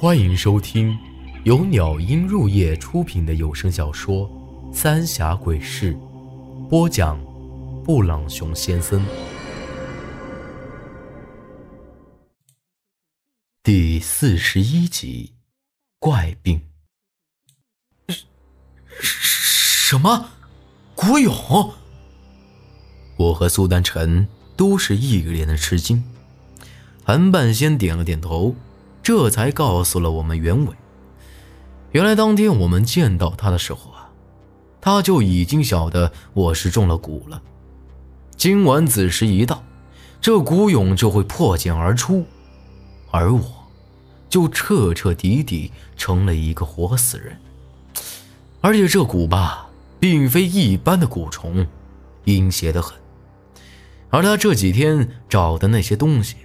欢迎收听由鸟音入夜出品的有声小说《三峡鬼事》，播讲：布朗熊先生。第四十一集，怪病。什么？古勇？我和苏丹晨都是一脸的吃惊。韩半仙点了点头，这才告诉了我们原委。原来当天我们见到他的时候啊，他就已经晓得我是中了蛊了。今晚子时一到，这蛊蛹就会破茧而出，而我，就彻彻底底成了一个活死人。而且这蛊吧，并非一般的蛊虫，阴邪的很。而他这几天找的那些东西。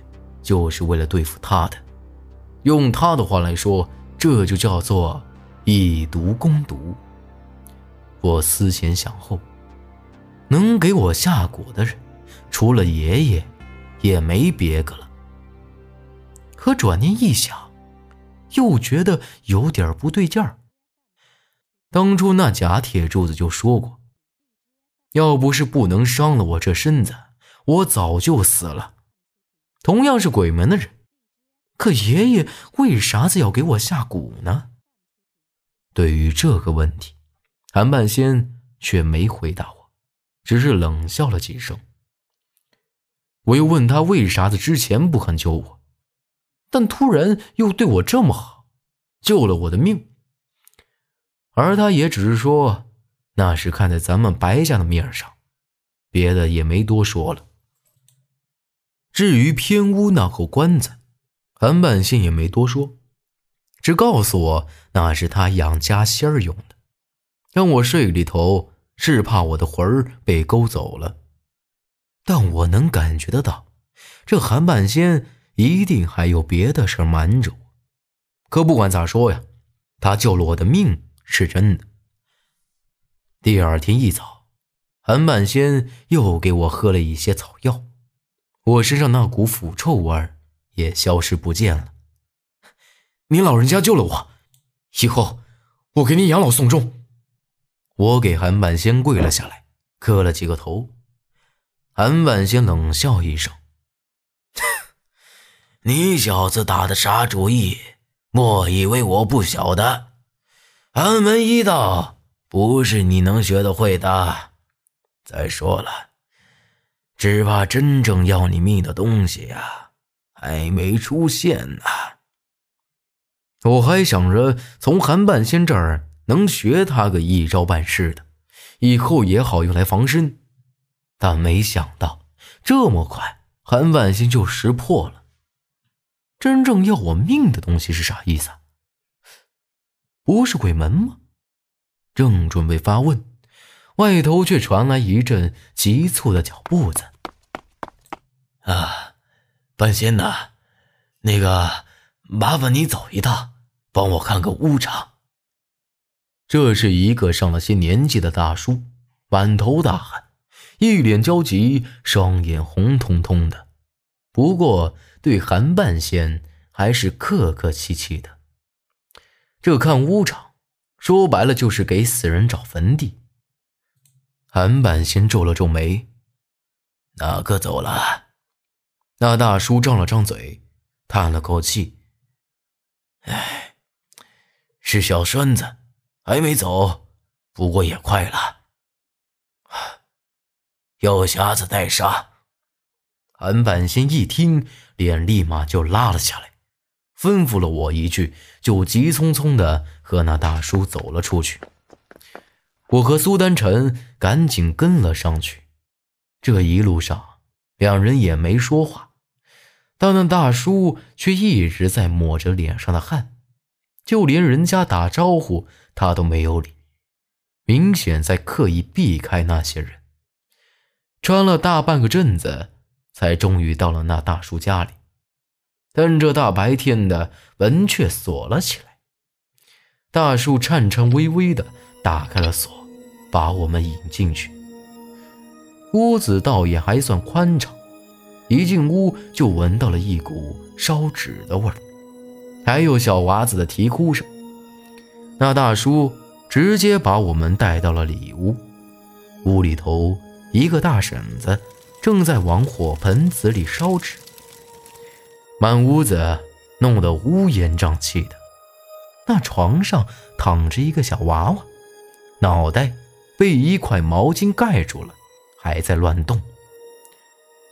就是为了对付他的，用他的话来说，这就叫做以毒攻毒。我思前想后，能给我下蛊的人，除了爷爷，也没别个了。可转念一想，又觉得有点不对劲儿。当初那假铁柱子就说过，要不是不能伤了我这身子，我早就死了。同样是鬼门的人，可爷爷为啥子要给我下蛊呢？对于这个问题，韩半仙却没回答我，只是冷笑了几声。我又问他为啥子之前不肯救我，但突然又对我这么好，救了我的命。而他也只是说那是看在咱们白家的面上，别的也没多说了。至于偏屋那口棺材，韩半仙也没多说，只告诉我那是他养家仙儿用的，让我睡里头是怕我的魂儿被勾走了。但我能感觉得到，这韩半仙一定还有别的事瞒着我。可不管咋说呀，他救了我的命是真的。第二天一早，韩半仙又给我喝了一些草药。我身上那股腐臭味儿也消失不见了。您老人家救了我，以后我给您养老送终。我给韩半仙跪了下来，磕了几个头。韩半仙冷笑一声：“ 你小子打的啥主意？莫以为我不晓得。安门一道不是你能学得会的。再说了。”只怕真正要你命的东西呀，还没出现呢。我还想着从韩半仙这儿能学他个一招半式的，以后也好用来防身，但没想到这么快，韩半仙就识破了。真正要我命的东西是啥意思？不是鬼门吗？正准备发问。外头却传来一阵急促的脚步子。啊，半仙呐，那个，麻烦你走一趟，帮我看个屋场。这是一个上了些年纪的大叔，满头大汗，一脸焦急，双眼红彤彤的。不过对韩半仙还是客客气气的。这看屋场，说白了就是给死人找坟地。韩半仙皱了皱眉：“哪个走了？”那大叔张了张嘴，叹了口气：“哎，是小栓子，还没走，不过也快了。”有匣子待杀。韩半仙一听，脸立马就拉了下来，吩咐了我一句，就急匆匆的和那大叔走了出去。我和苏丹晨赶紧跟了上去。这一路上，两人也没说话，但那大叔却一直在抹着脸上的汗，就连人家打招呼他都没有理，明显在刻意避开那些人。穿了大半个镇子，才终于到了那大叔家里，但这大白天的，门却锁了起来。大叔颤颤巍巍的打开了锁。把我们引进去，屋子倒也还算宽敞，一进屋就闻到了一股烧纸的味儿，还有小娃子的啼哭声。那大叔直接把我们带到了里屋，屋里头一个大婶子正在往火盆子里烧纸，满屋子弄得乌烟瘴气的。那床上躺着一个小娃娃，脑袋被一块毛巾盖住了，还在乱动。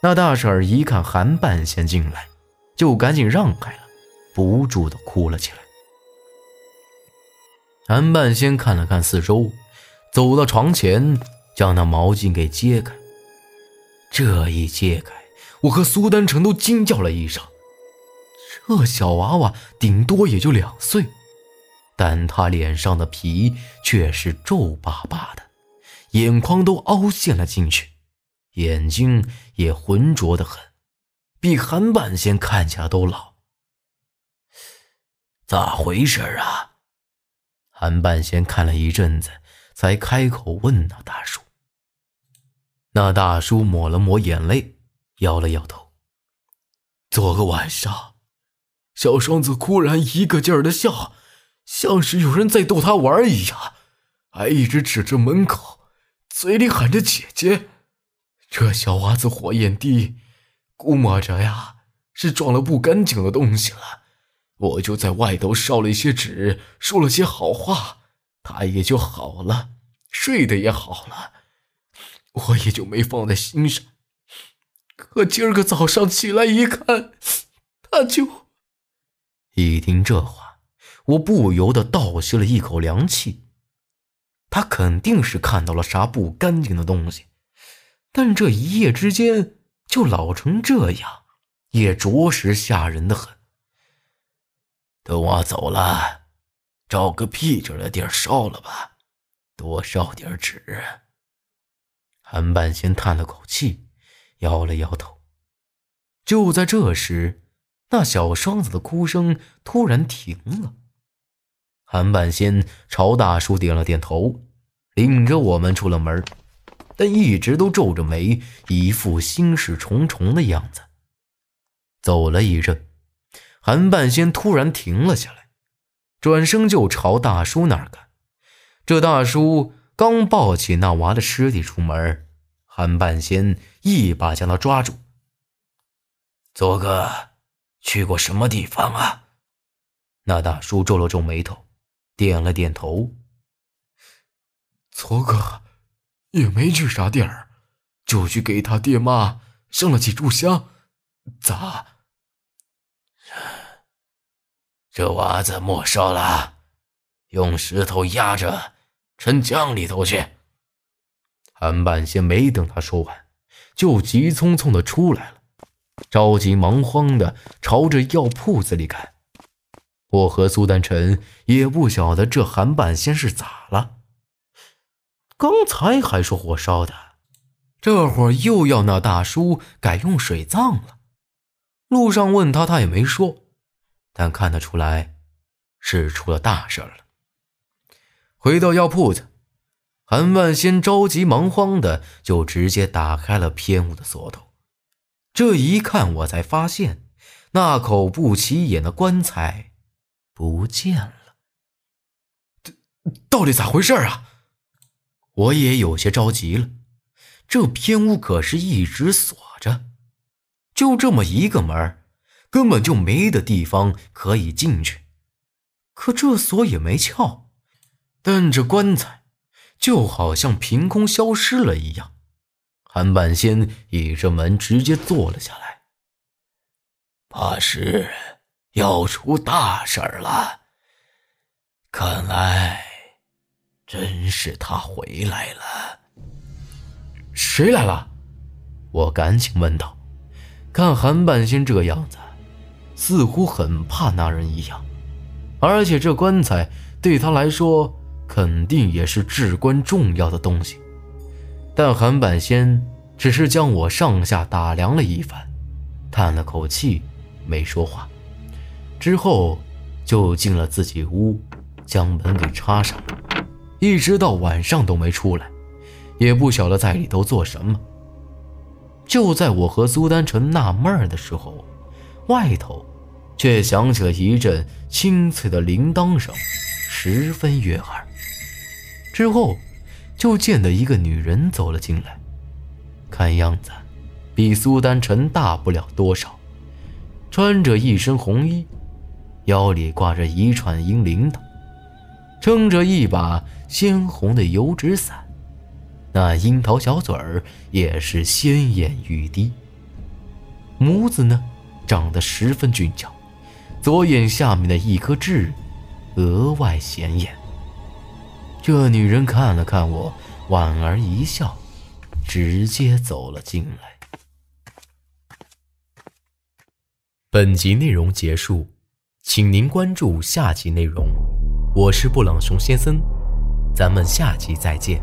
那大婶儿一看韩半仙进来，就赶紧让开了，不住的哭了起来。韩半仙看了看四周，走到床前，将那毛巾给揭开。这一揭开，我和苏丹成都惊叫了一声。这小娃娃顶多也就两岁，但他脸上的皮却是皱巴巴的，眼眶都凹陷了进去。眼睛也浑浊的很，比韩半仙看起来都老。咋回事啊？韩半仙看了一阵子，才开口问那大叔。那大叔抹了抹眼泪，摇了摇头。昨个晚上，小双子忽然一个劲儿的笑，像是有人在逗他玩一样，还一直指着门口，嘴里喊着“姐姐”。这小娃子火眼低，估摸着呀是撞了不干净的东西了。我就在外头烧了一些纸，说了些好话，他也就好了，睡得也好了，我也就没放在心上。可今儿个早上起来一看，他就……一听这话，我不由得倒吸了一口凉气。他肯定是看到了啥不干净的东西。但这一夜之间就老成这样，也着实吓人的很。等我走了，找个僻静的地儿烧了吧，多烧点纸。韩半仙叹了口气，摇了摇头。就在这时，那小双子的哭声突然停了。韩半仙朝大叔点了点头，领着我们出了门。但一直都皱着眉，一副心事重重的样子。走了一阵，韩半仙突然停了下来，转身就朝大叔那儿看。这大叔刚抱起那娃的尸体出门，韩半仙一把将他抓住。左哥，去过什么地方啊？那大叔皱了皱眉头，点了点头。昨个。也没去啥地儿，就去给他爹妈上了几炷香。咋？这娃子没烧了，用石头压着，沉江里头去。韩半仙没等他说完，就急匆匆的出来了，着急忙慌的朝着药铺子里赶。我和苏丹晨也不晓得这韩半仙是咋了。刚才还说火烧的，这会儿又要那大叔改用水葬了。路上问他，他也没说，但看得出来是出了大事了。回到药铺子，韩万仙着急忙慌的就直接打开了偏屋的锁头。这一看，我才发现那口不起眼的棺材不见了。到底咋回事啊？我也有些着急了，这偏屋可是一直锁着，就这么一个门，根本就没的地方可以进去。可这锁也没撬，但这棺材就好像凭空消失了一样。韩半仙倚着门直接坐了下来，怕是要出大事了。看来。真是他回来了！谁来了？我赶紧问道。看韩半仙这样子，似乎很怕那人一样。而且这棺材对他来说，肯定也是至关重要的东西。但韩半仙只是将我上下打量了一番，叹了口气，没说话。之后就进了自己屋，将门给插上。一直到晚上都没出来，也不晓得在里头做什么。就在我和苏丹成纳闷的时候，外头却响起了一阵清脆的铃铛声，十分悦耳。之后，就见得一个女人走了进来，看样子比苏丹臣大不了多少，穿着一身红衣，腰里挂着一串银铃铛，撑着一把鲜红的油纸伞，那樱桃小嘴儿也是鲜艳欲滴，母子呢长得十分俊俏，左眼下面的一颗痣格外显眼。这女人看了看我，莞尔一笑，直接走了进来。本集内容结束，请您关注下集内容。我是布朗熊先生，咱们下集再见。